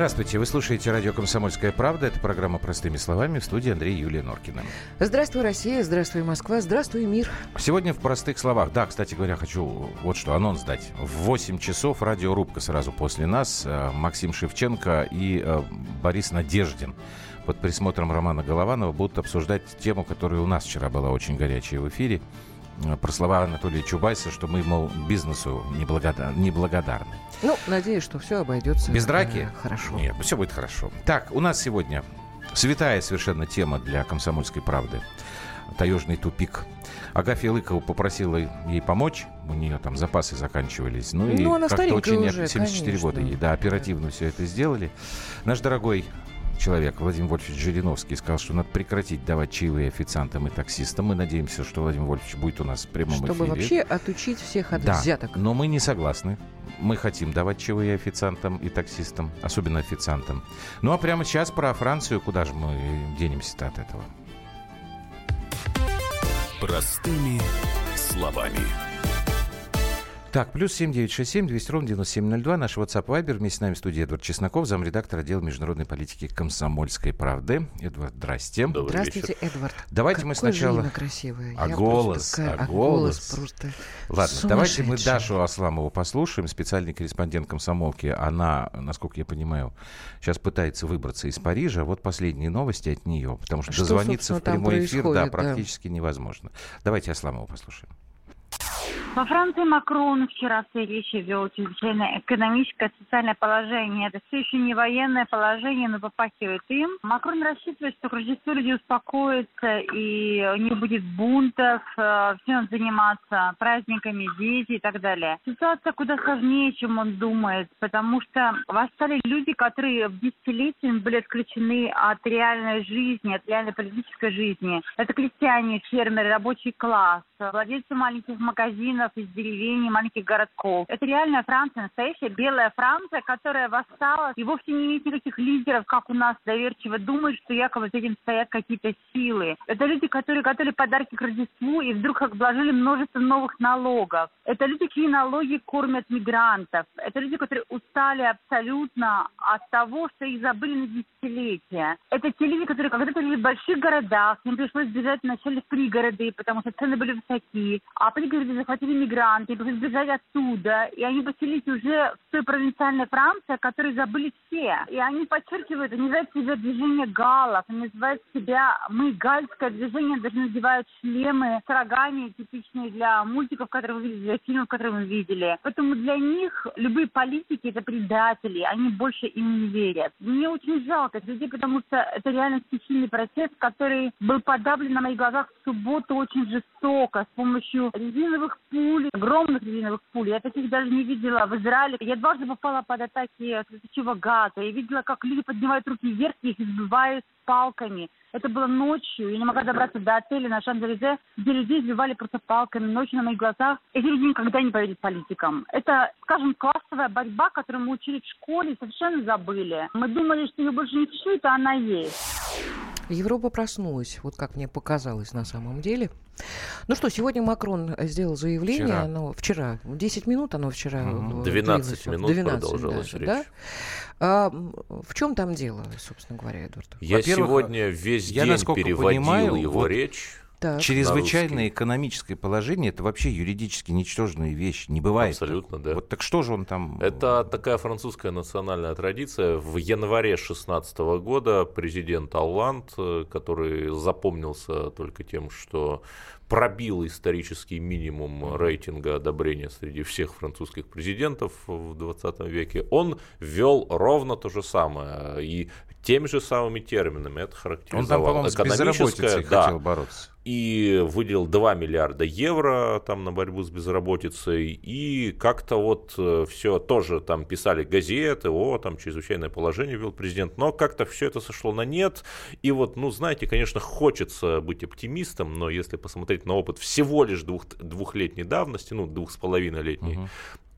Здравствуйте, вы слушаете радио «Комсомольская правда». Это программа «Простыми словами» в студии Андрей Юлия Норкина. Здравствуй, Россия, здравствуй, Москва, здравствуй, мир. Сегодня в простых словах. Да, кстати говоря, хочу вот что, анонс дать. В 8 часов радиорубка сразу после нас. Э, Максим Шевченко и э, Борис Надеждин под присмотром Романа Голованова будут обсуждать тему, которая у нас вчера была очень горячая в эфире. Э, про слова Анатолия Чубайса, что мы, мол, бизнесу неблагодар... неблагодарны. Ну, надеюсь, что все обойдется. Без драки? э, Хорошо. Нет, все будет хорошо. Так, у нас сегодня святая совершенно тема для «Комсомольской правды». Таежный тупик. Агафья Лыкова попросила ей помочь. У нее там запасы заканчивались. Ну, и Ну, она как-то очень... уже, 74 конечно. года ей, да, оперативно все это сделали. Наш дорогой человек Владимир Вольфович Жириновский сказал, что надо прекратить давать чаевые официантам и таксистам. Мы надеемся, что Владимир Вольфович будет у нас в прямом Чтобы эфире. вообще отучить всех от Да, взяток. но мы не согласны. Мы хотим давать чаевые официантам и таксистам, особенно официантам. Ну а прямо сейчас про Францию, куда же мы денемся-то от этого? Простыми словами. Так, плюс 7967 200 ровно 9702, наш WhatsApp Viber. Вместе с нами в студии Эдвард Чесноков, замредактор отдела международной политики «Комсомольской правды». Эдвард, здрасте. Добрый Здравствуйте, вечер. Эдвард. Давайте мы Какое сначала... же имя красивое. А Я голос, просто такая- а голос. просто Ладно, давайте мы. Дашу Асламову послушаем, специальный корреспондент комсомолки. Она, насколько я понимаю, сейчас пытается выбраться из Парижа. Вот последние новости от нее, потому что, Что, дозвониться в прямой эфир, да, происходит, да. практически невозможно. Давайте Асламову послушаем. Во Франции Макрон вчера в своей речи ввел чрезвычайное экономическое социальное положение. Это все еще не военное положение, но попахивает им. Макрон рассчитывает, что к Рождеству люди успокоятся и не будет бунтов, э, всем заниматься праздниками, дети и так далее. Ситуация куда сложнее, чем он думает, потому что восстали люди, которые в десятилетиями были отключены от реальной жизни, от реальной политической жизни. Это крестьяне, фермеры, рабочий класс, владельцы маленьких магазинов из деревень, маленьких городков. Это реальная Франция, настоящая белая Франция, которая восстала и вовсе не имеет никаких лидеров, как у нас доверчиво думают, что якобы за этим стоят какие-то силы. Это люди, которые готовили подарки к Рождеству и вдруг обложили множество новых налогов. Это люди, чьи налоги кормят мигрантов. Это люди, которые устали абсолютно от того, что их забыли на десятилетия. Это те люди, которые когда-то жили в больших городах, им пришлось бежать вначале в пригороды, потому что цены были высоки. А пригороды захватили мигранты, им пришлось бежать оттуда. И они поселились уже в той провинциальной Франции, о которой забыли все. И они подчеркивают, они называют себя движение галлов, они называют себя «мы гальское движение», даже надевают шлемы с рогами, типичные для мультиков, которые вы видели, для фильмов, которые мы видели. Поэтому для них любые политики – это предатели, они больше им не верят. Мне очень жалко этих людей, потому что это реально стихийный протест, который был подавлен на моих глазах в субботу очень жестоко, с помощью резиновых пуль, огромных резиновых пуль. Я таких даже не видела в Израиле. Я дважды попала под атаки слезоточивого газа. Я видела, как люди поднимают руки вверх и их избивают палками. Это было ночью. Я не могла добраться до отеля на Шанзелезе, где людей избивали просто палками ночью на моих глазах. Эти люди никогда не поверят политикам. Это, скажем, классовая борьба, которую мы учили в школе совершенно забыли. Мы думали, что ее больше не существует, а она есть. Европа проснулась, вот как мне показалось на самом деле. Ну что, сегодня Макрон сделал заявление, Вчера. оно вчера, 10 минут оно вчера. Мгм. э, 12 длилось, минут 12 продолжалась даже, речь. да? А, в чем там дело, собственно говоря, Эдвард? Я сегодня весь я, день переводил понимаю, его вот речь. Так. Чрезвычайное экономическое положение – это вообще юридически ничтожная вещь. Не бывает. Абсолютно, да. Вот так что же он там... Это такая французская национальная традиция. В январе 2016 года президент Алланд, э, который запомнился только тем, что пробил исторический минимум рейтинга одобрения среди всех французских президентов в 20 веке, он ввел ровно то же самое. И теми же самыми терминами это Он характеризовал. там, по-моему, с безработицей да, хотел бороться. и выделил 2 миллиарда евро там на борьбу с безработицей, и как-то вот все тоже там писали газеты, о, там чрезвычайное положение ввел президент, но как-то все это сошло на нет, и вот, ну, знаете, конечно, хочется быть оптимистом, но если посмотреть на опыт всего лишь двух, двухлетней давности, ну, двух с половиной летней, Мгм.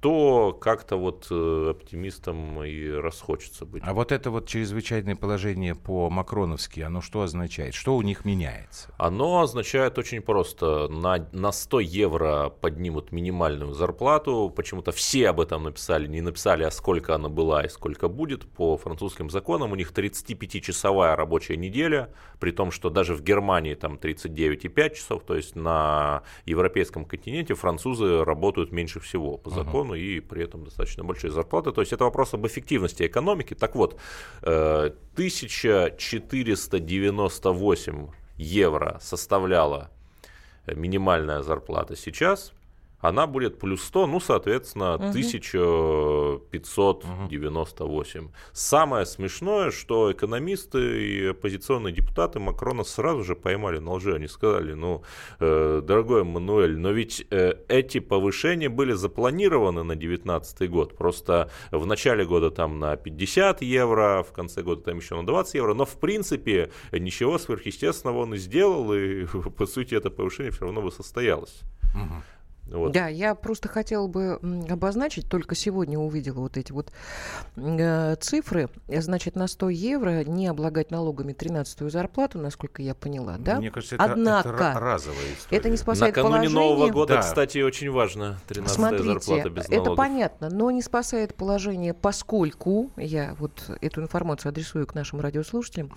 То как-то вот э, оптимистам и расхочется быть. А вот это вот чрезвычайное положение по-макроновски, оно что означает? Что у них меняется? Оно означает очень просто. На, на 100 евро поднимут минимальную зарплату. Почему-то все об этом написали. Не написали, а сколько она была и сколько будет. По французским законам у них 35-часовая рабочая неделя. При том, что даже в Германии там 39,5 часов. То есть на европейском континенте французы работают меньше всего по закону. Uh-huh и при этом достаточно большие зарплаты. То есть это вопрос об эффективности экономики. Так вот, 1498 э, евро составляла минимальная зарплата сейчас – она будет плюс 100, ну, соответственно, угу. 1598. Угу. Самое смешное, что экономисты и оппозиционные депутаты Макрона сразу же поймали на лжи. Они сказали, ну, э, дорогой Мануэль, но ведь э, эти повышения были запланированы на 2019 год. Просто в начале года там на 50 евро, в конце года там еще на 20 евро. Но, в принципе, ничего сверхъестественного он и сделал, и, по сути, это повышение все равно бы состоялось. Угу. Вот. Да, я просто хотела бы обозначить, только сегодня увидела вот эти вот э, цифры. Значит, на 100 евро не облагать налогами 13-ю зарплату, насколько я поняла, да? Мне кажется, это, Однако, это разовая история. Это не спасает Накануне положение. Нового года, да. кстати, очень важно. 13 Смотрите, зарплата без налогов. это понятно, но не спасает положение, поскольку, я вот эту информацию адресую к нашим радиослушателям,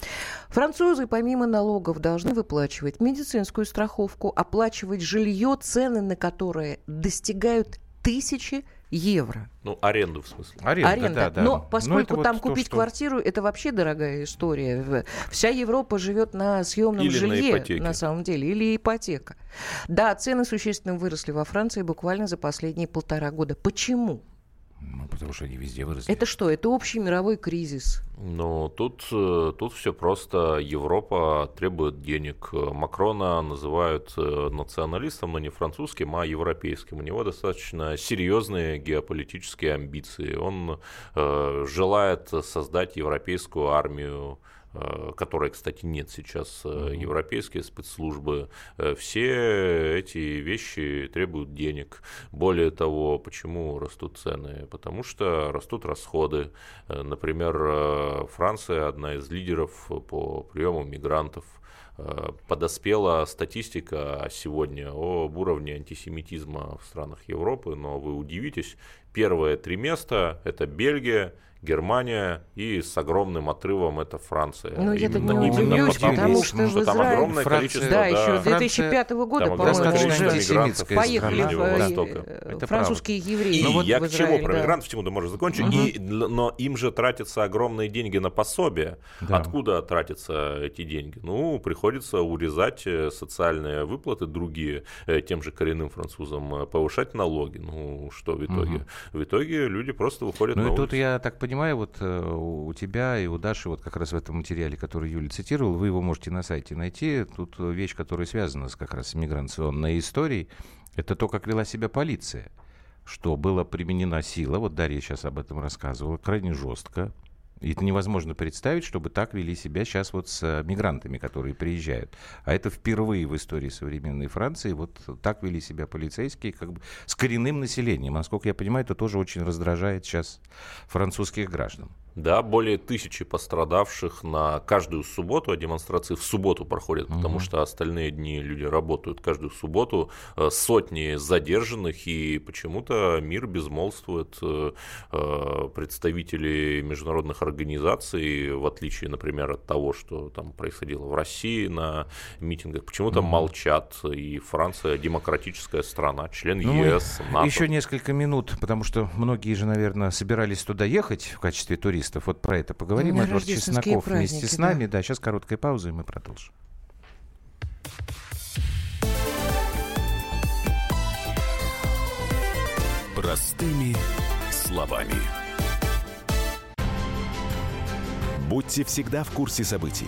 французы помимо налогов должны выплачивать медицинскую страховку, оплачивать жилье, цены на которое которые достигают тысячи евро. Ну, аренду в смысле. Аренда, Аренда. Да, да. Но ну, поскольку Но там вот купить то, что... квартиру, это вообще дорогая история. Вся Европа живет на съемном или жилье, на, на самом деле, или ипотека. Да, цены существенно выросли во Франции буквально за последние полтора года. Почему? Ну, потому что они везде выросли. Это что? Это общий мировой кризис? Ну, тут, э, тут все просто. Европа требует денег. Макрона называют э, националистом, но не французским, а европейским. У него достаточно серьезные геополитические амбиции. Он э, желает создать европейскую армию Э, которой, кстати, нет сейчас, mm-hmm. европейские спецслужбы, э, все эти вещи требуют денег. Более того, почему растут цены? Потому что растут расходы. Например, Франция одна из лидеров по приему мигрантов подоспела статистика сегодня об уровне антисемитизма в странах Европы, но вы удивитесь, первое три места – это Бельгия, Германия и с огромным отрывом это Франция. Ну, я именно, не удивлюсь, потому, потому что, что там огромное Франция, количество... Да, еще 2005 года, по-моему, уже поехали в, э, это французские правда. евреи. И ну, вот я к чему про да. мигрантов, почему-то можно закончить. Угу. И, но им же тратятся огромные деньги на пособие. Да. Откуда тратятся эти деньги? Ну, приходится урезать э, социальные выплаты другие э, тем же коренным французам, повышать налоги. Ну, что в итоге? Угу. В итоге люди просто выходят ну, на и улицу. тут я так понимаю, понимаю, вот э, у тебя и у Даши вот как раз в этом материале, который Юля цитировал, вы его можете на сайте найти. Тут вещь, которая связана с как раз миграционной историей, это то, как вела себя полиция. Что была применена сила, вот Дарья сейчас об этом рассказывала, крайне жестко, и это невозможно представить, чтобы так вели себя сейчас вот с э, мигрантами, которые приезжают. А это впервые в истории современной Франции. Вот так вели себя полицейские как бы с коренным населением. Насколько я понимаю, это тоже очень раздражает сейчас французских граждан. Да, более тысячи пострадавших на каждую субботу, а демонстрации в субботу проходят, угу. потому что остальные дни люди работают каждую субботу, э, сотни задержанных, и почему-то мир безмолвствует. Э, э, представители международных организаций, в отличие, например, от того, что там происходило в России на митингах, почему-то угу. молчат, и Франция демократическая страна, член ну, ЕС, НАТО. Еще несколько минут, потому что многие же, наверное, собирались туда ехать в качестве туристов, туристов. Вот про это поговорим. Эдвард Чесноков вместе с нами. Да. да, сейчас короткая пауза, и мы продолжим. Простыми словами. Будьте всегда в курсе событий.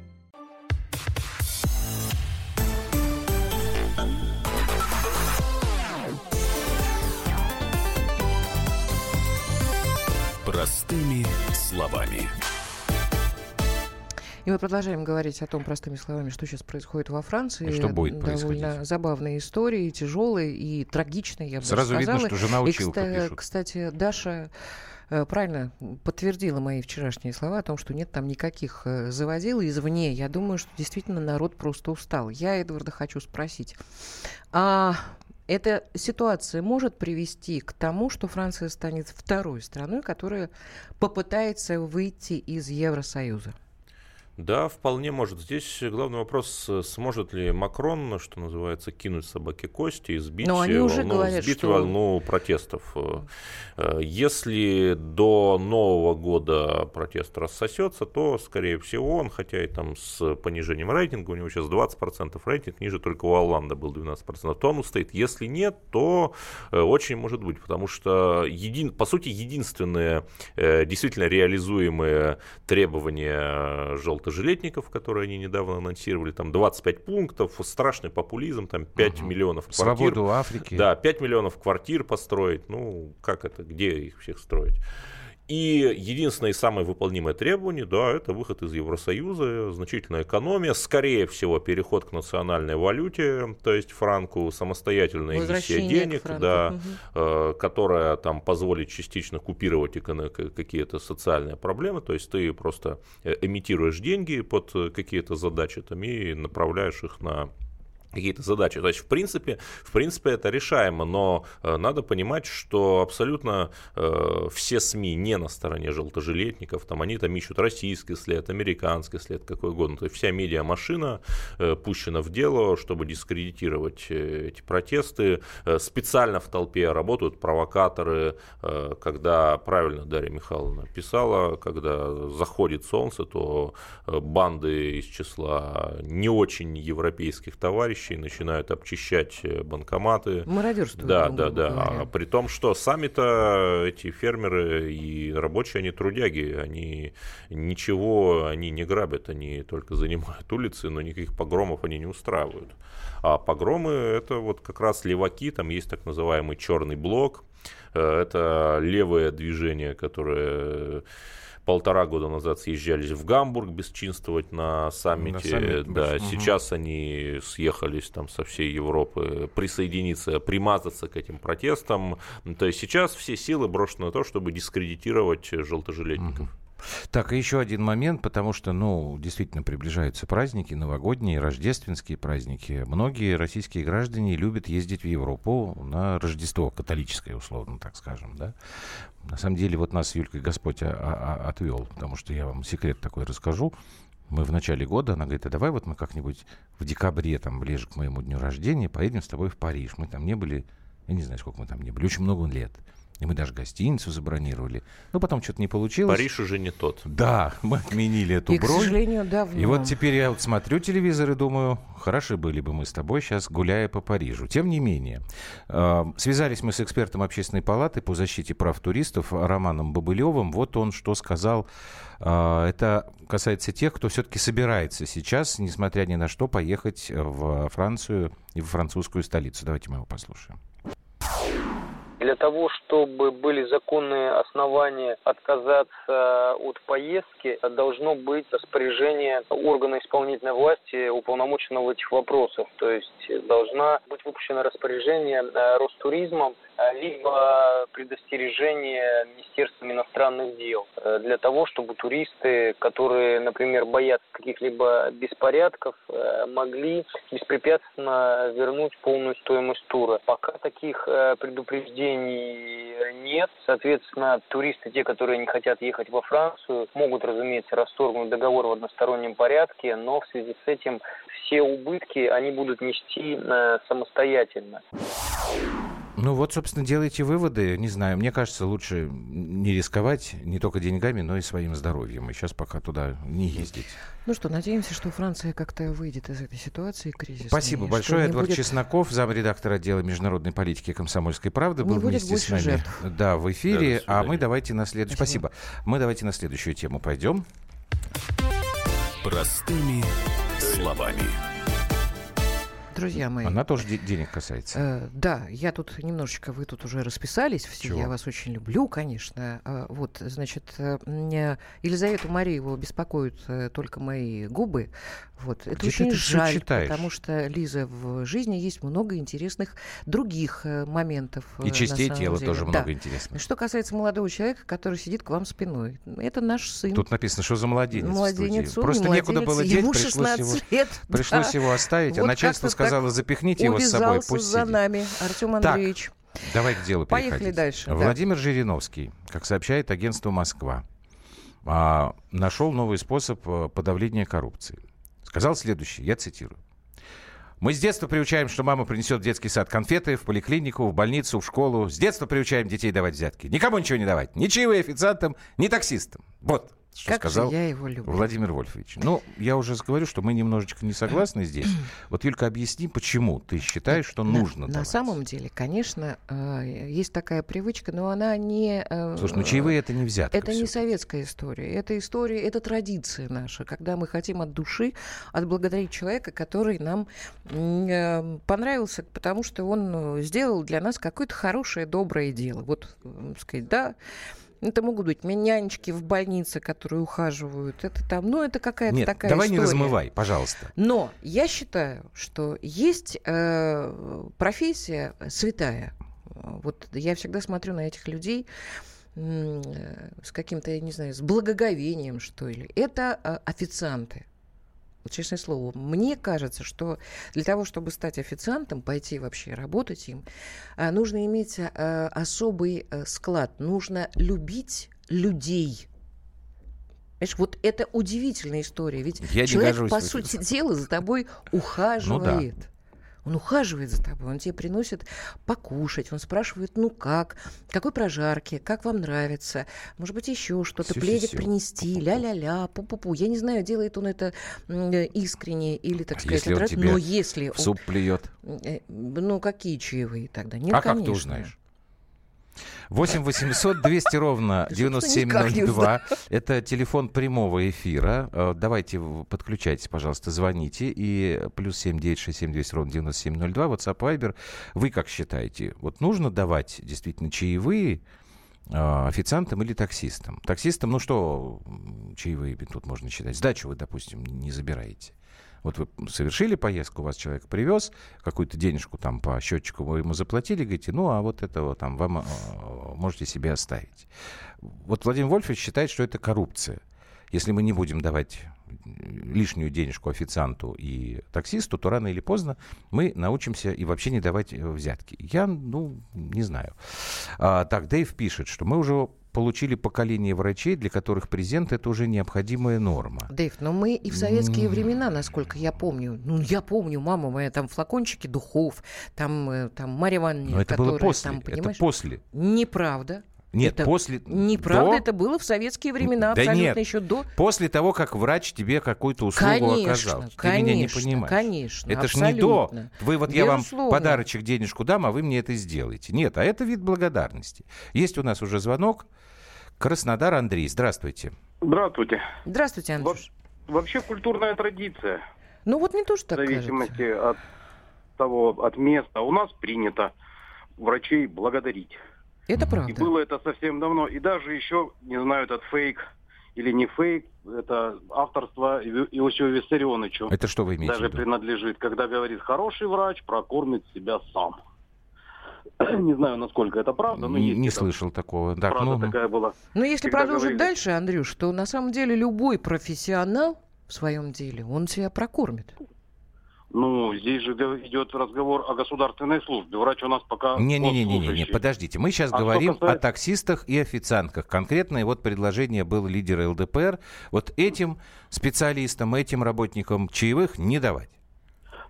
Простыми словами. И мы продолжаем говорить о том, простыми словами, что сейчас происходит во Франции. И что будет Довольно происходить. забавные истории, тяжелые и трагичные, я бы Сразу даже видно, сказала. что жена И, училка кста- пишут. кстати, Даша э, правильно подтвердила мои вчерашние слова о том, что нет там никаких э, заводил извне. Я думаю, что действительно народ просто устал. Я Эдварда хочу спросить. А эта ситуация может привести к тому, что Франция станет второй страной, которая попытается выйти из Евросоюза? Да, вполне может. Здесь главный вопрос, э, сможет ли Макрон, что называется, кинуть собаке кости и сбить, Но они уже волну, говорят, сбить что- волну протестов. Э, э, Если до Нового года протест рассосется, то, скорее всего, он, хотя и там с понижением рейтинга, у него сейчас 20% рейтинг, ниже только у Оланда был 12%, то он устоит. Если нет, то очень может быть, потому что, един, по сути, единственные э, действительно реализуемые требования желтожилетников, которые они недавно анонсировали, там 25 пунктов, страшный популизм, там 5 Мгм. миллионов квартир. Свободу Африки. Да, 5 миллионов квартир построить. Ну, как это, где их всех строить? И единственное и самое выполнимое требование, да, это выход из Евросоюза, значительная экономия, скорее всего, переход к национальной валюте, то есть франку, самостоятельная эмиссия денег, да, э, которая там позволит частично купировать какие-то социальные проблемы, то есть ты просто э, эмитируешь деньги под э, какие-то задачи там, и направляешь их на какие-то задачи. То есть, в принципе, в принципе, это решаемо, но э, надо понимать, что абсолютно э, все СМИ не на стороне желтожилетников, там они там ищут российский след, американский след, какой угодно. То есть вся медиамашина э, пущена в дело, чтобы дискредитировать э, эти протесты. Э, специально в толпе работают провокаторы, э, когда, правильно Дарья Михайловна писала, когда заходит солнце, то э, банды из числа не очень европейских товарищей начинают обчищать э, банкоматы. Мародерство. Да, да, да. говоря. А при том, что сами-то эти фермеры и рабочие, они трудяги, они ничего, они не грабят, они только занимают улицы, но никаких погромов они не устраивают. А погромы это вот как раз леваки, там есть так называемый черный блок, Э, это левое движение, которое полтора года назад съезжались в Гамбург бесчинствовать на саммите. саммит, да, мгм. сейчас они съехались там со всей Европы присоединиться, примазаться к этим протестам. То есть сейчас все силы брошены на то, чтобы дискредитировать желтожилетников. Так, и еще один момент, потому что, ну, действительно приближаются праздники, новогодние, рождественские праздники. Многие российские граждане любят ездить в Европу на Рождество, католическое, условно так скажем, да. На самом деле, вот нас с Юлькой Господь а- а- отвел, потому что я вам секрет такой расскажу. Мы в начале года, она говорит, а давай вот мы как-нибудь в декабре, там, ближе к моему дню рождения, поедем с тобой в Париж. Мы там не были, я не знаю, сколько мы там не были, очень много лет. И мы даже гостиницу забронировали. Но потом что-то не получилось. Париж уже не тот. Да, мы отменили эту И, к бронь. сожалению, давно. И вот теперь я вот смотрю телевизор и думаю, хороши были бы мы с тобой сейчас, гуляя по Парижу. Тем не менее, э, связались мы с экспертом Общественной палаты по защите прав туристов Романом Бобылевым. Вот он что сказал. Э, это касается тех, кто все-таки собирается сейчас, несмотря ни на что, поехать в Францию и в французскую столицу. Давайте мы его послушаем. Для того, чтобы были законные основания отказаться от поездки, должно быть распоряжение органа исполнительной власти, уполномоченного в этих вопросах. То есть должна быть выпущено распоряжение э, Ростуризмом, э, либо предостережение Министерством иностранных дел э, для того, чтобы туристы, которые, например, боятся каких-либо беспорядков, могли беспрепятственно вернуть полную стоимость тура. Пока таких предупреждений нет. Соответственно, туристы, те, которые не хотят ехать во Францию, могут, разумеется, расторгнуть договор в одностороннем порядке, но в связи с этим все убытки они будут нести э, самостоятельно. Ну вот, собственно, делайте выводы. Не знаю, мне кажется, лучше не рисковать не только деньгами, но и своим здоровьем. И сейчас пока туда не ездить. Ну что, надеемся, что Франция как-то выйдет из этой ситуации кризисной. Спасибо большое. Эдвард будет- Чесноков, замредактор отдела международной политики комсомольской правды, Не был будет вместе с нами. жертв. Да, в эфире. Да, а мы давайте на следующую. Спасибо. Спасибо. Мы давайте на следующую тему пойдем. Простыми словами. Друзья мои. Она тоже де- денег касается. Э, да, я тут немножечко, вы тут уже расписались все, Чего? я вас очень люблю, конечно. Э, вот, значит, э, меня Елизавету Мариеву беспокоят э, только мои губы. Вот, это Где очень это жаль, читаешь? потому что, Лиза, в жизни есть много интересных других э, моментов. э, И частей тела деле. тоже Да. много интересного. Что касается молодого человека, который сидит к вам спиной, это наш сын. Тут написано, что за младенец. в Младенец, студии. он Просто не некуда было младенец, деть, пришлось 16 его, лет. пришлось да. его оставить, а Вот начальство как-то так сказало, запихните его с собой, пусть за сидит. нами, Артем Так, Андреевич. Давай к делу Поехали переходить. дальше, да. Владимир Жириновский, как сообщает агентство «Москва», а, нашел новый способ э, подавления коррупции. Сказал следующее, я цитирую. Мы с детства приучаем, что мама принесет в детский сад конфеты, в поликлинику, в больницу, в школу. С детства приучаем детей давать взятки. Никому ничего не давать. Ни чаевые официантам, ни таксистам. Вот, что Как сказал я его люблю. Владимир Вольфович. Ну, я уже говорю, что мы немножечко не согласны здесь. Вот, Юлька, объясни, почему ты считаешь, что На- нужно На, давать? самом деле, конечно, э, есть такая привычка, но она не... э, Слушай, ну чаевые это не взятка. Это не советская история. Это история, это традиция наша, когда мы хотим от души отблагодарить человека, который нам э, понравился, потому что он сделал для нас какое-то хорошее, доброе дело. Вот, сказать, да, это могут быть нянечки в больнице, которые ухаживают. Это там, ну, это какая-то Нет, такая давай не история. размывай, пожалуйста. Но я считаю, что есть э, профессия святая. Вот я всегда смотрю на этих людей э, с каким-то, я не знаю, с благоговением, что ли. Это э, официанты. Честное слово, мне кажется, что для того, чтобы стать официантом, пойти вообще работать им, а, нужно иметь а, особый э, склад. Нужно любить людей. Понимаешь, вот это удивительная история. Ведь Я человек, по сути дела, за тобой ухаживает. Он ухаживает за тобой, он тебе приносит покушать, он спрашивает, ну как, какой прожарки, как вам нравится, может быть, еще что-то, пледик принести, ля-ля-ля, пу-пу-пу. Я не знаю, делает он это искренне или, так А сказать, если он тебе но если В он- суп плюет. Э, Ну, какие чаевые тогда? Нет, а как ты конечно. узнаешь? 8 800 200 ровно Собственно, никак не 9702. Это телефон прямого эфира. Э, Давайте подключайтесь, пожалуйста, звоните. И плюс 7 967 200 ровно 9702. WhatsApp Viber. Вы как считаете? Вот нужно давать действительно чаевые э, официантам или таксистам? Таксистам, ну что чаевые тут можно считать? Сдачу вы, допустим, не забираете. Вот вы совершили поездку, вас человек привез, какую-то денежку там по счетчику вы ему заплатили, говорите, ну, а вот этого там вам э, можете себе оставить. Вот Владимир Вольфович считает, что это коррупция. Если мы не будем давать лишнюю денежку официанту и таксисту, то рано или поздно мы научимся и вообще не давать взятки. Я, ну, не знаю. А, так, Дэйв пишет, что мы уже получили поколение врачей, для которых презент это уже необходимая норма. Дэйв, но мы и в советские времена, насколько я помню, ну, я помню, мама моя, там флакончики духов, там, э, там Марья Ивановна, Но это было которая после. там, это понимаешь? после. Неправда. Нет, Это после. Неправда, до- это было в советские времена, Да абсолютно нет. еще до. После того, как врач тебе какую-то услугу Конечно, оказал. Ты конечно, меня не понимаешь. конечно, Это ж не до. Вы вот я вам Безусловно. подарочек денежку дам, а вы мне это сделаете. Нет, а это вид благодарности. Есть у нас уже звонок. Краснодар Андрей, здравствуйте. Здравствуйте. Здравствуйте, Во- Андрюш. Вообще культурная традиция, Ну вот мне тоже в так кажется. зависимости от того, от места. У нас принято врачей благодарить. Это И правда. было это совсем давно. И даже еще, не знаю, этот фейк или не фейк, это авторство Ио- Иосифа Виссарионовича Это что вы имеете даже в виду? принадлежит, когда говорит, хороший врач прокормит себя сам. Не знаю, насколько это правда, но Не, есть не это. слышал такого. Так, Правда ну, ну. такая была. Но если Когда продолжить говорили- дальше, Андрюш, то на самом деле любой профессионал в своем деле, он себя прокормит. Ну, здесь же идет разговор о государственной службе. Врач у нас пока госслужащий. подождите. Мы сейчас А говорим касается- о таксистах и официантках. Конкретное вот предложение был лидера ЛДПР. Вот этим специалистам, этим работникам чаевых не давать.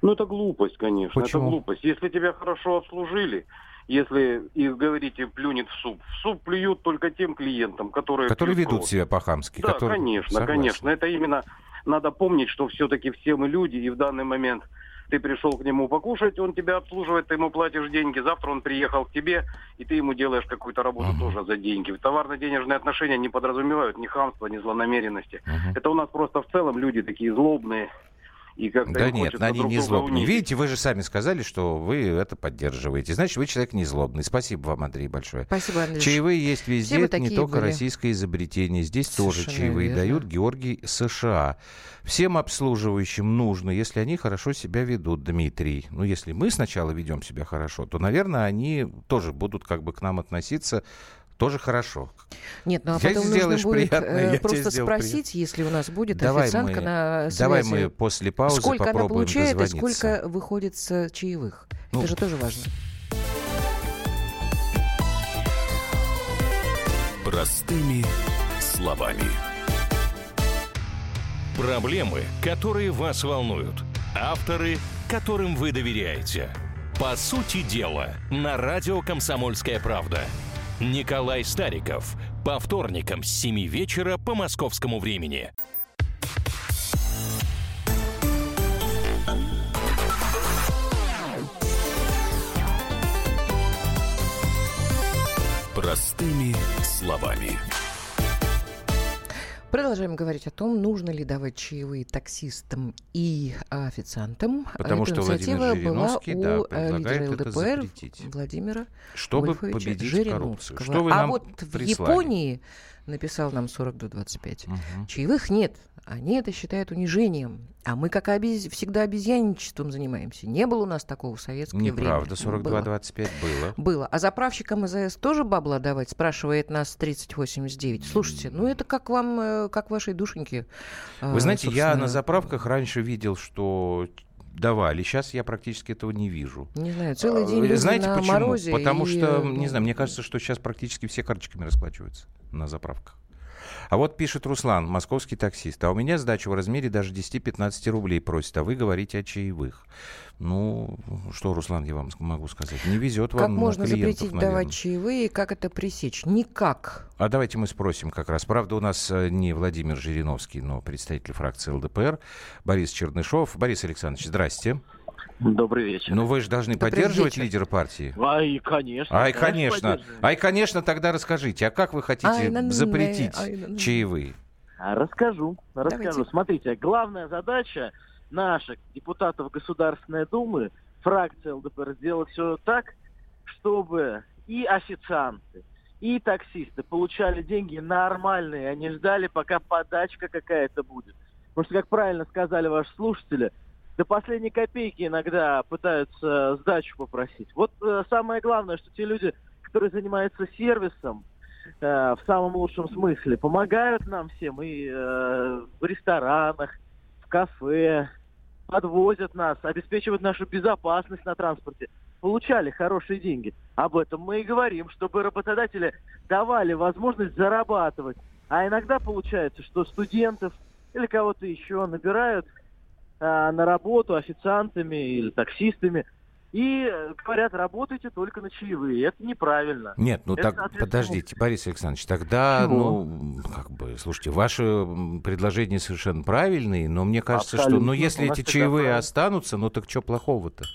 Ну, это глупость, конечно. Почему? Это глупость. Если тебя хорошо обслужили, если и говорите, плюнет в суп, в суп плюют только тем клиентам, которые... Которые ведут кровь. себя по-хамски. Да, которые- конечно, Согласен. конечно. Это именно надо помнить, что все-таки все мы люди, и в данный момент ты пришел к нему покушать, он тебя обслуживает, ты ему платишь деньги, завтра он приехал к тебе, и ты ему делаешь какую-то работу Мгм. тоже за деньги. Товарно-денежные отношения не подразумевают ни хамства, ни злонамеренности. Мгм. Это у нас просто в целом люди такие злобные И как-то Да нет, хочется они друг не злобные. унизить. Видите, вы же сами сказали, что вы это поддерживаете. Значит, вы человек не злобный. Спасибо вам, Андрей, большое. Спасибо, Андрей. Чаевые есть везде, это не только были. российское изобретение. Здесь тоже Совершенно чаевые верно. дают Георгий США. Всем обслуживающим нужно, если они хорошо себя ведут, Дмитрий. Ну, если мы сначала ведем себя хорошо, то, наверное, они тоже будут как бы к нам относиться тоже хорошо. Нет, ну а Я потом сделаешь нужно будет приятное, э, я тебе просто спросить, если у нас будет Давай официантка мы- на Давай связи, мы после паузы сколько она попробуем получает и сколько выходит с чаевых. Ну, Это же тоже важно. Простыми словами. Проблемы, которые вас волнуют. Авторы, которым вы доверяете. По сути дела, на радио «Комсомольская правда». Николай Стариков. По вторникам с 7 вечера по московскому времени. Простыми словами. Продолжаем говорить о том, нужно ли давать чаевые таксистам и официантам. Потому Эта что Владимир инициатива была Жириновский, у да, э, лидера ЛДПр запретить. Владимира Чтобы Вольфовича победить коррупцию. Жириновского. Что вы а вот в прислали? Японии написал нам 4225. Мгм. Чаевых нет. Они это считают унижением. А мы, как обез- всегда, обезьянничеством занимаемся. Не было у нас такого в советское время. Неправда, Было. 42-25 было. Было. А заправщикам АЗС тоже бабла давать, спрашивает нас 3089. Слушайте, ну это как вам, э, как вашей душеньке. а, Вы знаете, я собственно, на заправках раньше видел, что давали. Сейчас я практически этого не вижу. Не знаю, целый А, день люди Знаете на почему? морозе. Потому и, что, э, не знаю, мне кажется, что сейчас практически все карточками расплачиваются на заправках. А вот пишет Руслан, московский таксист. А у меня сдача в размере даже 10-15 рублей просит, а вы говорите о чаевых. Ну, что, Руслан, я вам могу сказать? Не везет вам Как можно клиентов, запретить наверное. давать чаевые, как это пресечь? Никак. А давайте мы спросим как раз. Правда, у нас э, не Владимир Жириновский, но представитель фракции ЛДПр Борис Чернышов. Борис Александрович, здрасте. Добрый вечер. Ну, вы же должны Добрый поддерживать вечер. лидера партии. Ай, конечно. Ай, конечно. Ай, конечно, тогда расскажите, а как вы хотите Ай, запретить ай, на-на-на. чаевые? А, Расскажу, расскажу. Давайте. Смотрите, главная задача наших депутатов Государственной Думы, фракции ЛДПР, сделать все так, чтобы и официанты, и таксисты получали деньги нормальные, а не ждали, пока подачка какая-то будет. Потому что, как правильно сказали ваши слушатели, до последней копейки иногда пытаются сдачу попросить. Вот э, самое главное, что те люди, которые занимаются сервисом, э, в самом лучшем смысле, помогают нам всем и э, в ресторанах, в кафе, подвозят нас, обеспечивают нашу безопасность на транспорте, получали хорошие деньги. Об этом мы и говорим, чтобы работодатели давали возможность зарабатывать. А иногда получается, что студентов или кого-то еще набирают а, на работу официантами или таксистами и э, говорят, работайте только на чаевые. Это неправильно. Нет, ну Это, так, подождите, Борис Александрович, тогда, Чего? ну, как бы, слушайте, ваши предложения совершенно правильные, но мне кажется, что, ну, Абсолютно. если эти чаевые правильно. останутся, ну, так что плохого-то?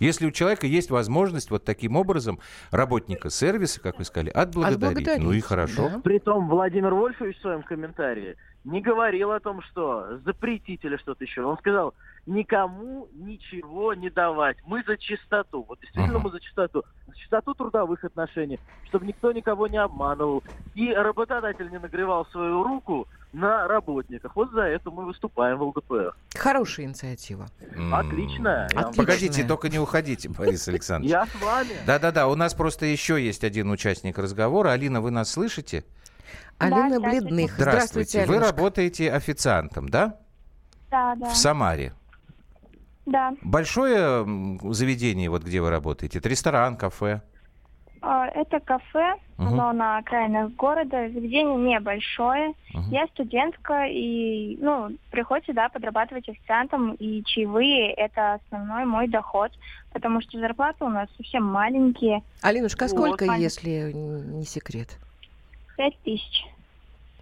Если у человека есть возможность вот таким образом работника сервиса, как вы сказали, отблагодарить, Отблагодарить, ну и хорошо. да. Притом Владимир Вольфович в своем комментарии не говорил о том, что запретить или что-то еще. Он сказал, никому ничего не давать. Мы за чистоту. Вот действительно Ага. мы за чистоту. За чистоту трудовых отношений, чтобы никто никого не обманывал. И работодатель не нагревал свою руку на работниках. Вот за это мы выступаем в ЛДПР. Хорошая инициатива. М. Отлично. Я вам- Отлично. Погодите, только не уходите, Борис Александрович. Я с вами. Да-да-да, у нас просто еще есть один участник разговора. Алина, вы нас слышите? Алина здравствуйте. Бледных. Здравствуйте. Вы Алинушка. работаете официантом, да? Да, да, В Самаре. да. Большое заведение, вот где вы работаете? Это ресторан, кафе? А, Это кафе, Мгм. оно на окраинах города. Заведение небольшое. Мгм. Я студентка, и ну, приходится да, подрабатывать официантом, и чаевые – это основной мой доход, потому что зарплаты у нас совсем маленькие, Алинушка, а Вот, сколько, понятно. если не секрет? Пять тысяч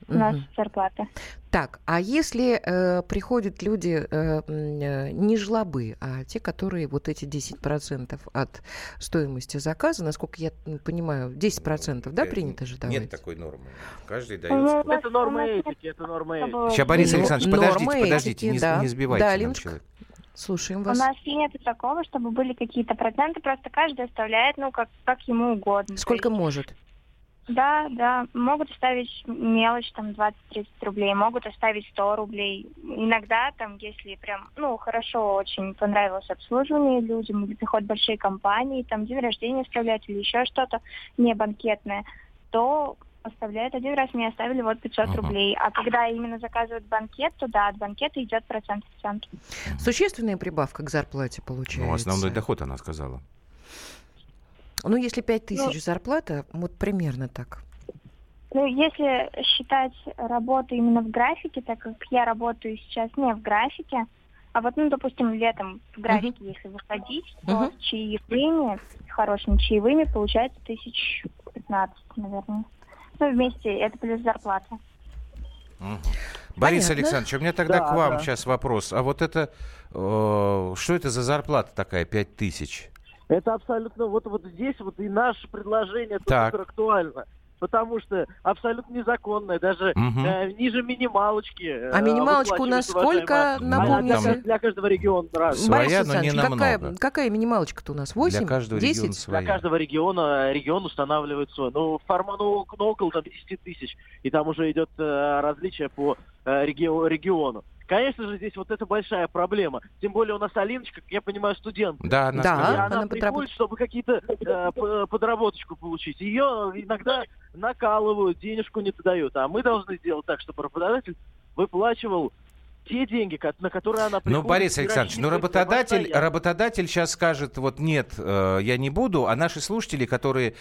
у нас Мгм. зарплата. Так, а если э, приходят люди э, э, не жлобы, а те, которые вот эти 10% от стоимости заказа, насколько я понимаю, 10%, да, Э, принято же давать? Нет такой нормы. Каждый Ну, дает. у нас- Это норма у нас этики, это норма этики. Сейчас, Борис были- Александрович, Нормы подождите, подождите, этики, не, да. не сбивайте Да, нам человека. Слушаем У вас. нас нет такого, чтобы были какие-то проценты, просто каждый оставляет, ну, как, как ему угодно. Сколько может? Да, да, могут оставить мелочь, там, 20-30 рублей, могут оставить 100 рублей. Иногда, там, если прям, ну, хорошо очень понравилось обслуживание людям, или приходят большие компании, там, день рождения справляют или еще что-то не банкетное, то оставляют один раз, мне оставили вот 500 Ага. рублей. А когда именно заказывают банкет, то да, от банкета идет процент цент. Существенная прибавка к зарплате получается. Ну, основной доход, она сказала. Ну, если 5 тысяч зарплата, вот примерно так. Ну, если считать работу именно в графике, так как я работаю сейчас не в графике, а вот, ну, допустим, летом в графике, если выходить, то Мгм. с чаевыми, с хорошими чаевыми, получается тысяч пятнадцать, наверное. Ну, вместе это плюс зарплата. Мгм. Борис Понятно. Александрович, у меня тогда Да, к вам да. сейчас вопрос. А вот это, э, что это за зарплата такая, 5 тысяч? Это абсолютно, вот, вот здесь вот и наше предложение тут Так. супер актуально. Потому что абсолютно незаконное, даже Мгм. э, ниже минималочки. э, А минималочка у нас сколько, Она напомните? для, для каждого региона разная. Своя, но не Александрович, какая, намного. какая минималочка-то у нас? 8? Для каждого 10? региона Для своя. каждого региона регион устанавливает свой. Ну, форма, ну, ну, около там, 10 тысяч. И там уже идет э, различие по э, регио- региону. Конечно же, здесь вот это большая проблема. Тем более у нас Алиночка, как я понимаю, студент. Да, она Да. Она, она приходит, подработает. чтобы какие-то э, подработочку получить. Ее иногда накалывают, денежку не дают. А мы должны сделать так, чтобы работодатель выплачивал те деньги, на которые она приходит. Ну, Борис Александрович, ну работодатель, работодатель сейчас скажет, вот нет, э, я не буду, а наши слушатели, которые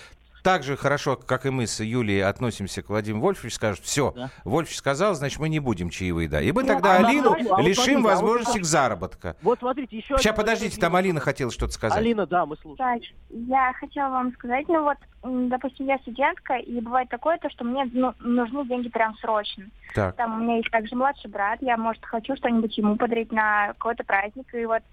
так же хорошо, как и мы с Юлией относимся к Владимиру Вольфовичу, скажут, все, Да. Вольфович сказал, значит, мы не будем чаевые, да. И мы Ну, тогда а Алину а вот лишим смотрите, а вот возможности к заработку. Вот смотрите, еще Сейчас, подождите, там. Алина хотела что-то сказать. Алина, да, мы слушаем. Так, я хотела вам сказать, ну вот, допустим, я студентка, и бывает такое, то, что мне ну, нужны деньги прям срочно. Так. Там у меня есть также младший брат, я, может, хочу что-нибудь ему подарить на какой-то праздник, и вот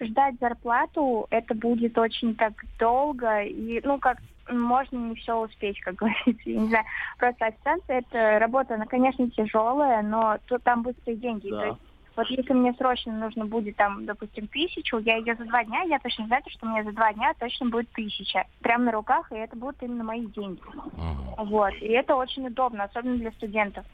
ждать зарплату, это будет очень так долго, и, ну, как можно не все успеть, как говорится, я не знаю. Просто официанты, это работа, она, конечно, тяжелая, но тут там быстрые деньги. Да. То есть вот если мне срочно нужно будет, там, допустим, тысячу, я ее за два дня, я точно знаю, что мне за два дня точно будет тысяча. Прямо на руках, и это будут именно мои деньги. Мгм, Вот. И это очень удобно, особенно для студентов.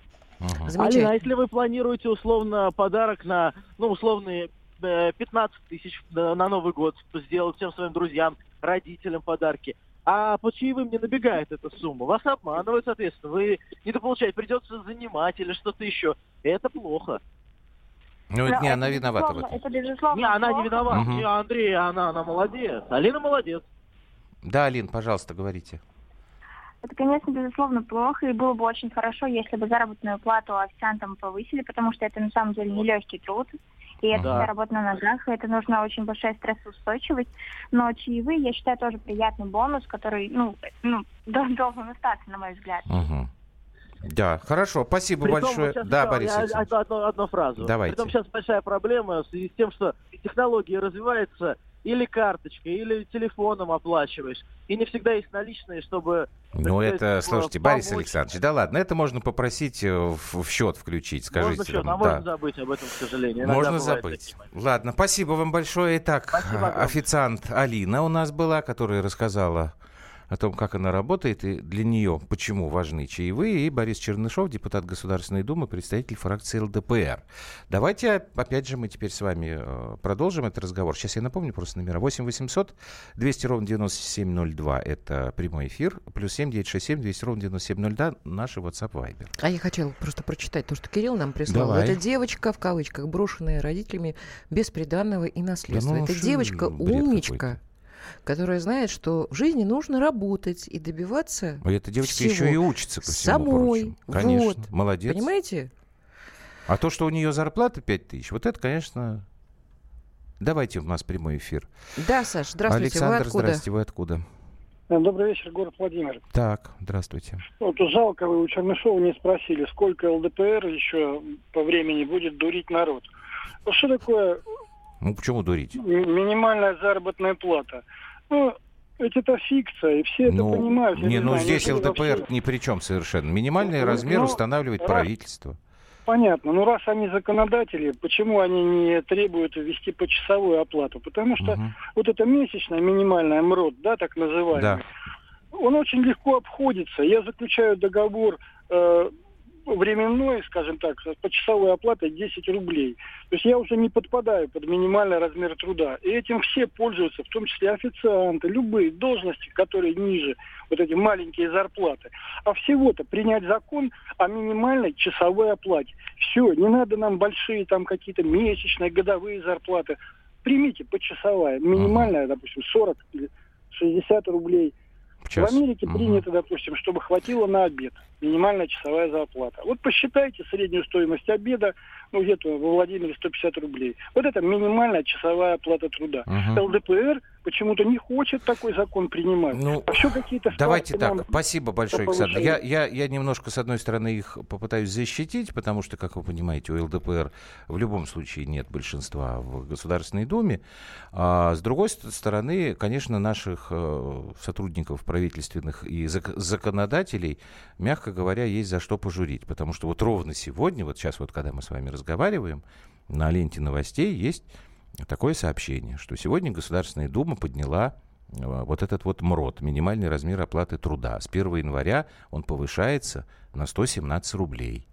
мгм. Алина, а если вы планируете условно подарок на, ну, условные э, 15 тысяч на на Новый год, сделать всем своим друзьям, родителям подарки, а по чаевым не набегает эта сумма, вас обманывают, соответственно, вы недополучаете, придется занимать или что-то еще. Это плохо. Ну, Но не она виновата в безусловно- этом. Это, безусловно, Не, она не виновата. Мгм. Не, Андрей, она, она молодец. Алина молодец. Да, Алин, пожалуйста, говорите. Это, конечно, безусловно, плохо, и было бы очень хорошо, если бы заработную плату официантам повысили, потому что это на самом деле нелегкий труд, и это Да. работа на ногах, и это нужна очень большая стрессоустойчивость. Но чаевые, я считаю, тоже приятный бонус, который, ну, ну дол- должен остаться, на мой взгляд. Мгм. Да, хорошо, спасибо Притом, большое. сейчас Да, Борис я одну фразу. Давайте. Притом сейчас большая проблема в связи с тем, что технологии развиваются, или карточкой, или телефоном оплачиваешь. И не всегда есть наличные, чтобы... Ну, сказать, это, э, слушайте, Борис помочь. Александрович, да ладно, это можно попросить э, в, в счет включить, скажите. Можно счет, там, а да. можно забыть об этом, к сожалению. Иногда Можно забыть. такие. Ладно, спасибо вам большое. Итак, официант Алина у нас была, которая рассказала о том, как она работает, и для нее почему важны чаевые, и Борис Чернышов, депутат Государственной Думы, представитель фракции ЛДПР. Давайте, опять же, мы теперь с вами э, продолжим этот разговор. Сейчас я напомню просто номера. 8 800 200 ровно 9702 – это прямой эфир, плюс 7 967 200 ровно 9702 – наши WhatsApp Viber. А я хотела просто прочитать то, что Кирилл нам прислал. Давай. Это девочка, в кавычках, брошенная родителями без приданного и наследства. ну, Это девочка умничка. Которая знает, что в жизни нужно работать и добиваться А эта девочка всего. еще и учится, ко всему Самой. прочему. Конечно, Вот. молодец. Понимаете? А то, что у нее зарплата 5 тысяч, вот это, конечно... Давайте у нас прямой эфир. Да, Саш, здравствуйте. Александр, Вы откуда? здрасте, вы откуда? Добрый вечер, город Владимир. Так, здравствуйте. Вот жалко, вы у Чернышова не спросили, сколько ЛДПР еще по времени будет дурить народ. Ну, Что такое Ну, почему дурить? ми- минимальная заработная плата? Ну, ведь это фикция, и все это ну, понимают. я не, ну знаю, здесь ЛДПр ни при чем совершенно. Минимальный Ну, размер ну, устанавливает раз- правительство. понятно. Но раз они законодатели, почему они не требуют ввести почасовую оплату? Потому что Мгм. вот эта месячная минимальная МРОД, да, так называемый, Да. он очень легко обходится. Я заключаю договор э, временной, скажем так, с почасовой оплатой 10 рублей. То есть я уже не подпадаю под минимальный размер труда. И этим все пользуются, в том числе официанты, любые должности, которые ниже, вот эти маленькие зарплаты. А всего-то принять закон о минимальной часовой оплате. Все, не надо нам большие там какие-то месячные, годовые зарплаты. Примите почасовая, минимальная, допустим, 40 или 60 рублей. В час. В Америке Мгм. принято, допустим, чтобы хватило на обед. Минимальная часовая зарплата. Вот посчитайте среднюю стоимость обеда, ну где-то во Владимире 150 рублей. Вот это минимальная часовая оплата труда. Мгм. ЛДПР почему-то не хочет такой закон принимать. Ну, а еще какие-то Давайте так, спасибо большое, Александр. Я, я, я немножко, с одной стороны, их попытаюсь защитить, потому что, как вы понимаете, у ЛДПР в любом случае нет большинства в Государственной Думе. А с другой ст- стороны, конечно, наших э, сотрудников правительственных и зак- законодателей, мягко говоря, есть за что пожурить. Потому что вот ровно сегодня, вот сейчас вот, когда мы с вами разговариваем, на ленте новостей есть такое сообщение, что сегодня Государственная Дума подняла э, вот этот вот МРОД, минимальный размер оплаты труда. С 1 января он повышается на 117 рублей.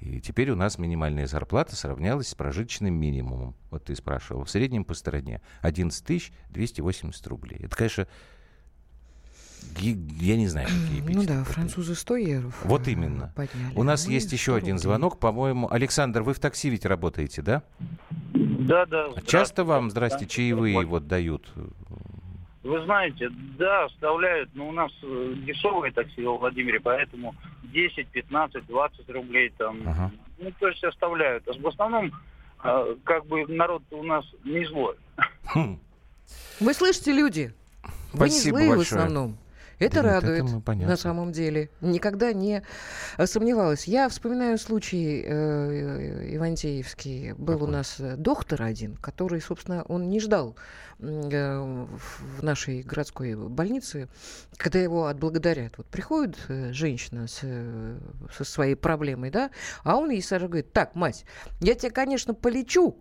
И теперь у нас минимальная зарплата сравнялась с прожиточным минимумом. Вот ты спрашивал. В среднем по стране 11 тысяч 280 рублей. Это, конечно, я не знаю, какие Ну эпитеты да, подбирать. французы 100 евро. Вот э, именно. Подняли. У нас Ну, есть еще 100 один рублей. звонок, по-моему. Александр, вы в такси ведь работаете, да? Да, да. Часто вам, здрасте, Да. чаевые вот дают? Вы знаете, да, вставляют, но у нас э, дешевые такси во Владимире, поэтому 10, 15, 20 рублей там. Ага. Ну, то есть оставляют. А в основном, э, как бы народ у нас не злой. Хм. Вы слышите, люди? Вы не Спасибо злые в большое. основном. Это нет, радует, это понятно. на самом деле. Никогда не э, сомневалась. Я вспоминаю случай э, Ивантеевский. Был у Какой? нас э, доктор один, который, собственно, он не ждал э, в нашей городской больнице, когда его отблагодарят. Вот приходит э, женщина с, э, со своей проблемой, да, а он ей сразу говорит, так, мать, я тебя, конечно, полечу,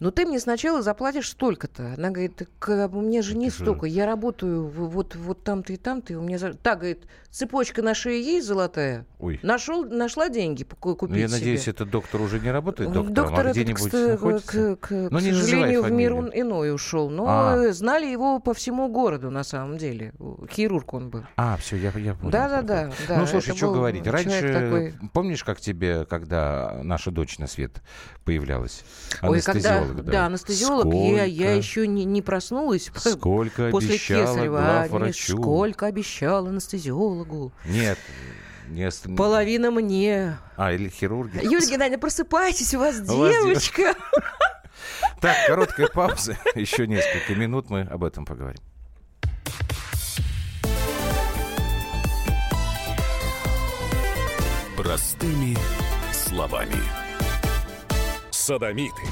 но ты мне сначала заплатишь столько-то. Она говорит, так а меня же не Это же- столько. Я работаю вот, вот там-то и там-то. И у меня... Так, говорит, цепочка на шее есть золотая? Ой. Нашел, нашла деньги купить Ну, я надеюсь, себе. этот доктор уже не работает доктором, Доктор а где-нибудь кста- находится? к, к- к называй сожалению, в мир он иной ушел. Но А. э, знали его по всему городу, на самом деле. Хирург он был. А, все, я, я понял. Да-да-да. да, ну, слушай, что говорить. Раньше, такой- помнишь, как тебе, когда наша дочь на свет появлялась? Ой, когда, Анестезиолог, да, анестезиолог, я, я Сколько- еще не, не проснулась Сколько после обещала Кесарева. а сколько обещал анестезиологу. Нет. Не ост- Половина мне. А, или хирурги. Юлия Геннадьевна, просыпайтесь, у вас У вас девочка. Так, короткая пауза. Еще несколько минут мы об этом поговорим. Простыми словами. Садомиты,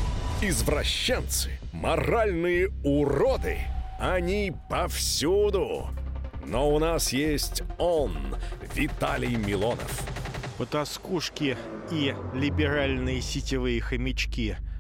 извращенцы, моральные уроды. Они повсюду. Но у нас есть он, Виталий Милонов. Потаскушки и либеральные сетевые хомячки.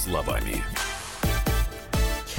словами.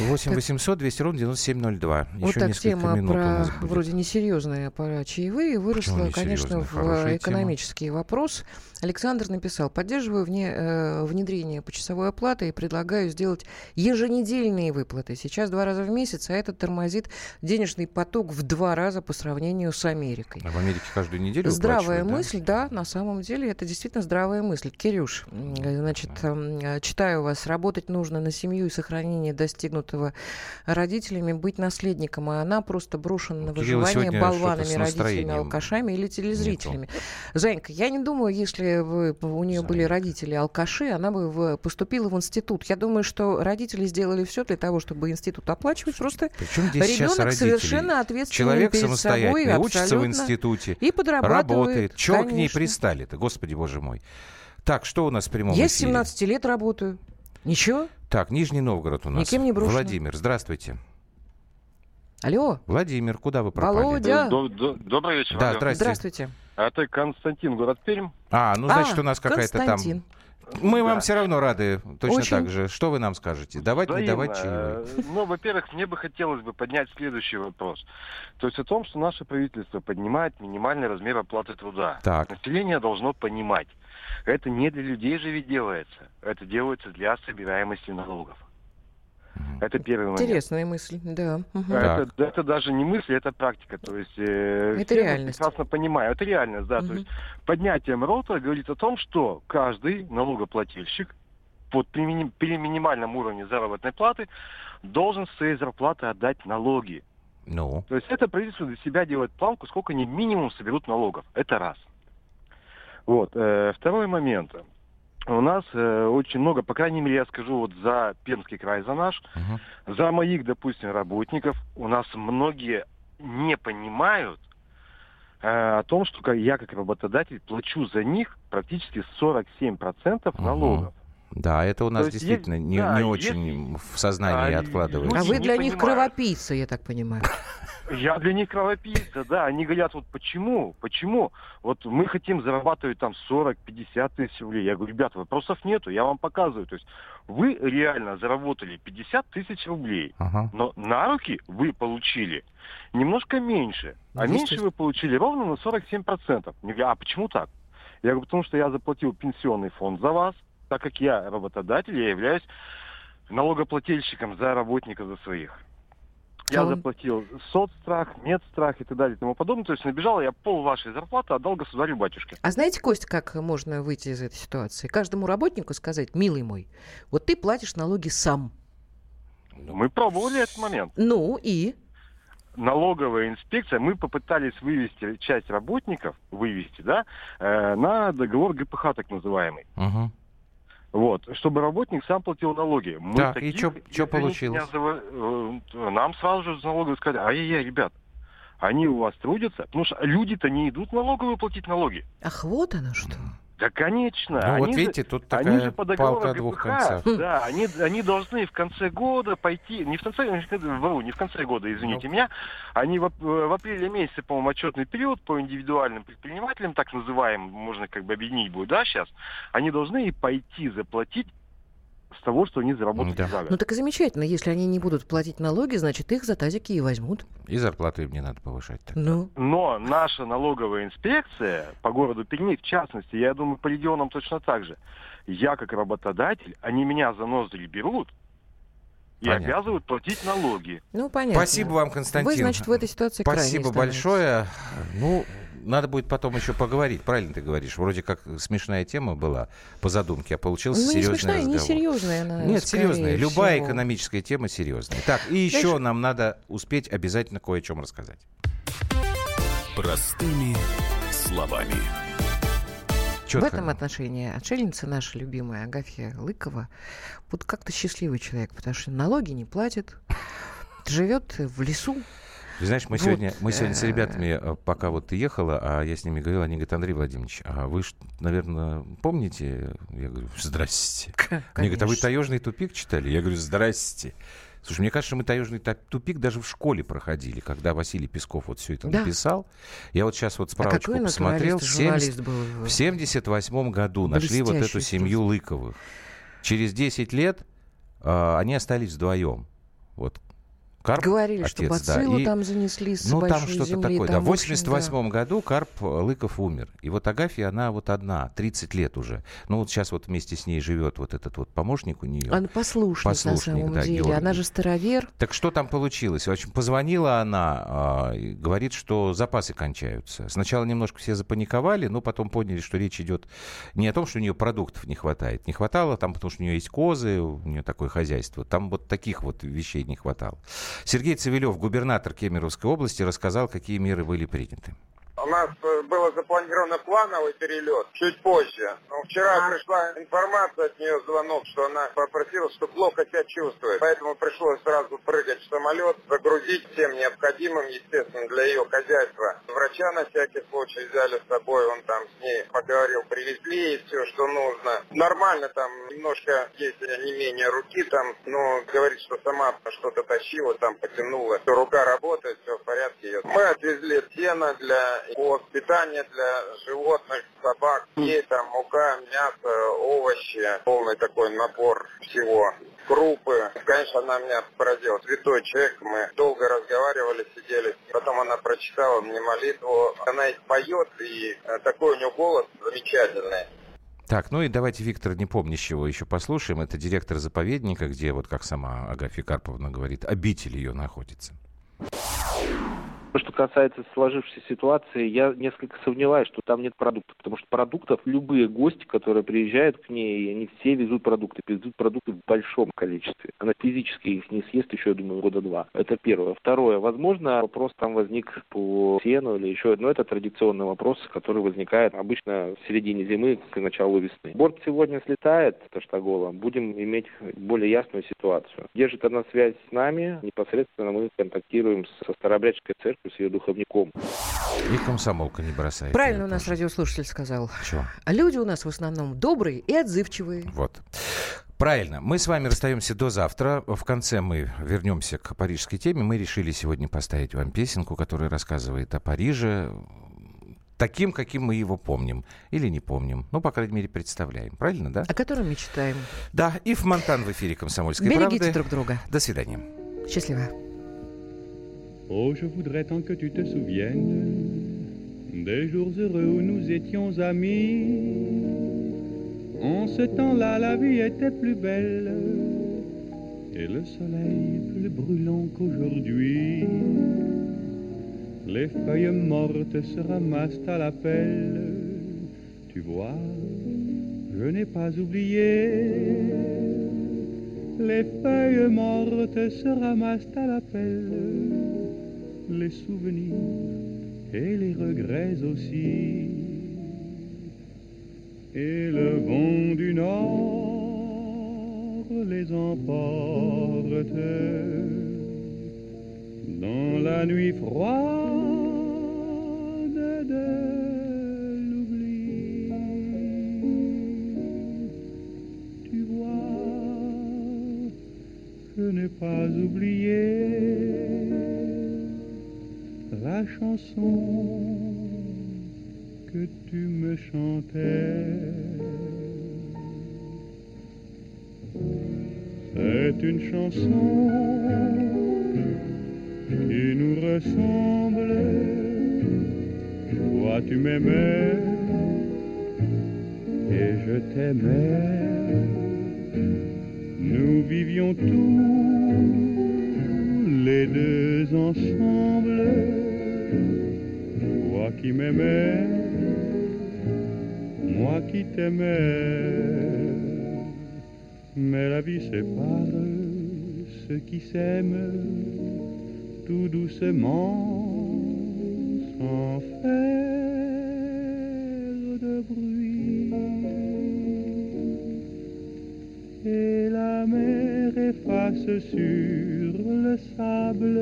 8 800 200 ровно 9702. Еще Вот так тема минут про вроде несерьезная про чаевые выросла, конечно, в Хорошая тема. экономический вопрос. Александр написал, поддерживаю вне, э, внедрение почасовой оплаты и предлагаю сделать еженедельные выплаты. Сейчас два раза в месяц, а это тормозит денежный поток в два раза по сравнению с Америкой. А в Америке каждую неделю Здравая да? мысль, да? на самом деле это действительно здравая мысль. Кирюш, м, значит, эм, э, читаю вас. Работать нужно на семью и сохранение достигнутого покинутого родителями быть наследником, а она просто брошена на выживание болванами, с родителями, алкашами или телезрителями. Занька, я не думаю, если вы, у нее были родители алкаши, она бы в- поступила в институт. Я думаю, что родители сделали все для того, чтобы институт оплачивать. Просто ребенок совершенно ответственный Человек перед самостоятельный, собой, учится в институте, И подрабатывает, работает. Чего к ней пристали-то, господи боже мой. Так, что у нас в прямом Я с эфире? 17 лет работаю. Ничего? Так, Нижний Новгород у нас. Никем не брошено. Владимир, здравствуйте. Алло, Владимир, куда вы пропали? Володя. До- Добрый вечер. Да, здрасте. Здравствуйте. Это Константин, город Пермь. А, ну значит, А, у нас какая-то там... Константин. Мы вам все равно рады, точно Очень. так же. Что вы нам скажете? Давать, не Взаимно. давать чаевые? Э, Ну, во-первых, мне бы хотелось бы поднять следующий вопрос. То есть о том, что наше правительство поднимает минимальный размер оплаты труда. Так. Население должно понимать. Это не для людей же ведь делается. Это делается для собираемости налогов. Это первый момент. Интересная мысль, да. Мгм. Это, это даже не мысль, это практика. То есть э, Это реальность. прекрасно понимаю. Это реальность, да. То Мгм. есть поднятием рота говорит о том, что каждый налогоплательщик вот при, мини- при минимальном уровне заработной платы должен с своей зарплаты отдать налоги. Ну, То есть это правительство для себя делает планку, сколько они минимум соберут налогов. Это раз. Вот. э, второй момент. У нас э, очень много, по крайней мере, я скажу вот за Пермский край, за наш, мгм. за моих, допустим, работников, у нас многие не понимают э, о том, что я как работодатель плачу за них практически 47% Мгм. налогов. Да, это у нас есть действительно есть- не, да, не есть- очень в сознании а, откладывается. А вы для них понимают. кровопийца, я так понимаю. Я для них кровопийца, да. Они говорят, вот почему, почему? Вот мы хотим зарабатывать там 40-50 тысяч рублей. Я говорю, ребята, вопросов нету, я вам показываю. То есть вы реально заработали 50 тысяч рублей, Ага. но на руки вы получили немножко меньше. А Ну, меньше вы получили ровно на 47%. Они говорят, а почему так? Я говорю, потому что я заплатил пенсионный фонд за вас, так как я работодатель, я являюсь налогоплательщиком за работников за своих. Я он- заплатил соцстрах, медстрах и так далее и тому подобное. То есть набежал я пол вашей зарплаты отдал государю батюшке. А знаете, Костя, как можно выйти из этой ситуации? Каждому работнику сказать, милый мой, вот ты платишь налоги сам. Мы пробовали этот момент. Ну и? Налоговая инспекция, мы попытались вывести часть работников, вывести, да, э, на договор ГПХ так называемый. Мгм. Вот, чтобы работник сам платил налоги. Мы и таких, чё меня, получилось? э, Нам сразу же с налоговой сказали, ай-яй-яй, ребят, они у вас трудятся, потому что люди-то не идут в налоговую платить налоги. Ах, вот оно что. Да, конечно. Ну, вот они же- видите, тут они такая же по договору палка о двух ГПХ, концах. Да, они, они должны в конце года пойти, не в конце, вру, не в конце года, извините Ну. меня, они в, в апреле месяце, по-моему, отчетный период по индивидуальным предпринимателям, так называемым, можно как бы объединить будет, да, сейчас, они должны и пойти заплатить с того, что они заработали Да. за год. Ну так и замечательно. Если они не будут платить налоги, значит, их за тазики и возьмут. И зарплату им не надо повышать. тогда. Ну, Но наша налоговая инспекция по городу Перми, в частности, я думаю, по регионам точно так же, я как работодатель, они меня за ноздри берут и Понятно. обязывают платить налоги. ну понятно. Спасибо вам, Константин. Вы, значит, в этой ситуации Спасибо большое. Ну, надо будет потом еще поговорить. Правильно ты говоришь. Вроде как смешная тема была по задумке, а получился Ну, не серьезный смешная, не разговор. серьезная она. Нет, серьезная. Любая всего. экономическая тема серьезная. Так, и еще Знаешь- нам надо успеть обязательно кое о чем рассказать. Простыми словами. В Чётко. этом отношении отшельница наша любимая Агафья Лыкова вот как-то счастливый человек, потому что налоги не платит, живет в лесу. Ты знаешь, мы Вот, сегодня, мы сегодня с э, ребятами, э, пока вот ты ехала, а я с ними говорил, они говорят, Андрей Владимирович, а вы, наверное, помните? Я говорю, здрасте. Они говорят, а вы Конечно. таежный тупик читали? Я говорю, здрасте. Слушай, мне кажется, мы таежный та- тупик даже в школе проходили, когда Василий Песков вот все это Да. написал. Я вот сейчас вот А справочку какой посмотрел. В журналист 70 был. в 78 году нашли вот эту семью Лыковых. Через 10 лет а, они остались вдвоем. Вот Карп, Говорили, отец, что да, бациллу и- там занесли с Ну, там что-то земли. такое. там, да, в в общем, 88 году Карп э, Лыков умер. И вот Агафья, она вот одна, 30 лет уже. Ну, вот сейчас вот вместе с ней живет вот этот вот помощник у нее. Она послушник, Послушник, на самом да, деле. Георгий. Она же старовер. Так что там получилось? В общем, позвонила она, а, говорит, что запасы кончаются. Сначала немножко все запаниковали, но потом поняли, что речь идет не о том, что у нее продуктов не хватает. Не хватало там, потому что у нее есть козы, у нее такое хозяйство. Там вот таких вот вещей не хватало. Сергей Цивилев, губернатор Кемеровской области, рассказал, какие меры были приняты. У нас э, было запланировано плановый перелет чуть позже. Но вчера пришла информация от нее, звонок, что она попросила, что плохо себя чувствует. Поэтому пришлось сразу прыгать в самолет, загрузить всем необходимым, естественно, для ее хозяйства. Врача на всякий случай взяли с собой, он там с ней поговорил, привезли ей все, что нужно. Нормально там, немножко есть не менее руки там, но говорит, что сама что-то тащила, там потянула. Рука работает, все в порядке. Мы отвезли сено для коз, питание для животных, собак, ей там мука, мясо, овощи, полный такой набор всего. Крупы. Конечно, она меня поразила. Святой человек. Мы долго разговаривали, сидели. Потом она прочитала мне молитву. Она их поет, и э, такой у нее голос замечательный. Так, ну и давайте Виктора Непомнящего еще послушаем. Это директор заповедника, где, вот как сама Агафья Карповна говорит, обитель ее находится. Что касается сложившейся ситуации, я несколько сомневаюсь, что там нет продуктов, потому что продуктов любые гости, которые приезжают к ней, они все везут продукты, везут продукты в большом количестве. Она физически их не съест еще, я думаю, года два. Это первое. Второе. Возможно, вопрос там возник по сену или еще, но это традиционный вопрос, который возникает обычно в середине зимы, к началу весны. Борт сегодня слетает с Таштагола, будем иметь более ясную ситуацию. Держит она связь с нами, непосредственно мы контактируем со Старообрядческой церковью, с ее духовником. И комсомолка не бросает. Правильно у нас радиослушатель сказал. А люди у нас в основном добрые и отзывчивые. Вот. Правильно. Мы с вами расстаемся до завтра. В конце мы вернемся к парижской теме. Мы решили сегодня поставить вам песенку, которая рассказывает о Париже таким, каким мы его помним. Или не помним. Ну, по крайней мере, представляем. Правильно, да? О котором мечтаем. Да. И в Монтан в эфире «Комсомольской Берегите правды». друг друга. До свидания. Счастливо. Oh, je voudrais tant que tu te souviennes des jours heureux où nous étions amis. En ce temps-là, la vie était plus belle et le soleil plus brûlant qu'aujourd'hui. Les feuilles mortes se ramassent à la pelle. Tu vois, je n'ai pas oublié. Les feuilles mortes se ramassent à la pelle les souvenirs et les regrets aussi. Et le vent du nord les emporte dans la nuit froide chanson que tu me chantais. C'est une chanson qui nous ressemble. Toi tu m'aimais et je t'aimais. Nous vivions tous les deux ensemble qui m'aimais, moi qui t'aimais. Mais la vie sépare ceux qui s'aiment tout doucement sans faire de bruit. Et la mer efface sur le sable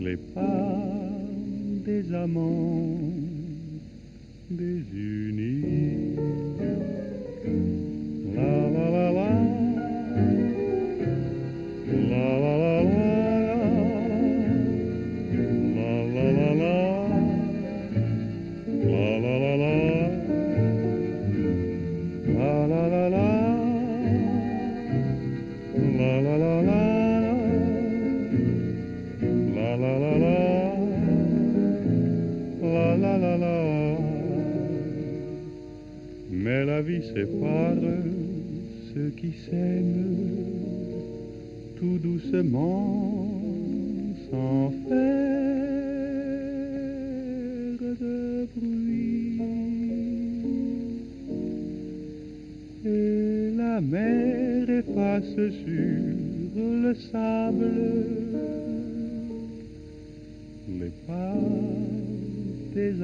les pas tes amants.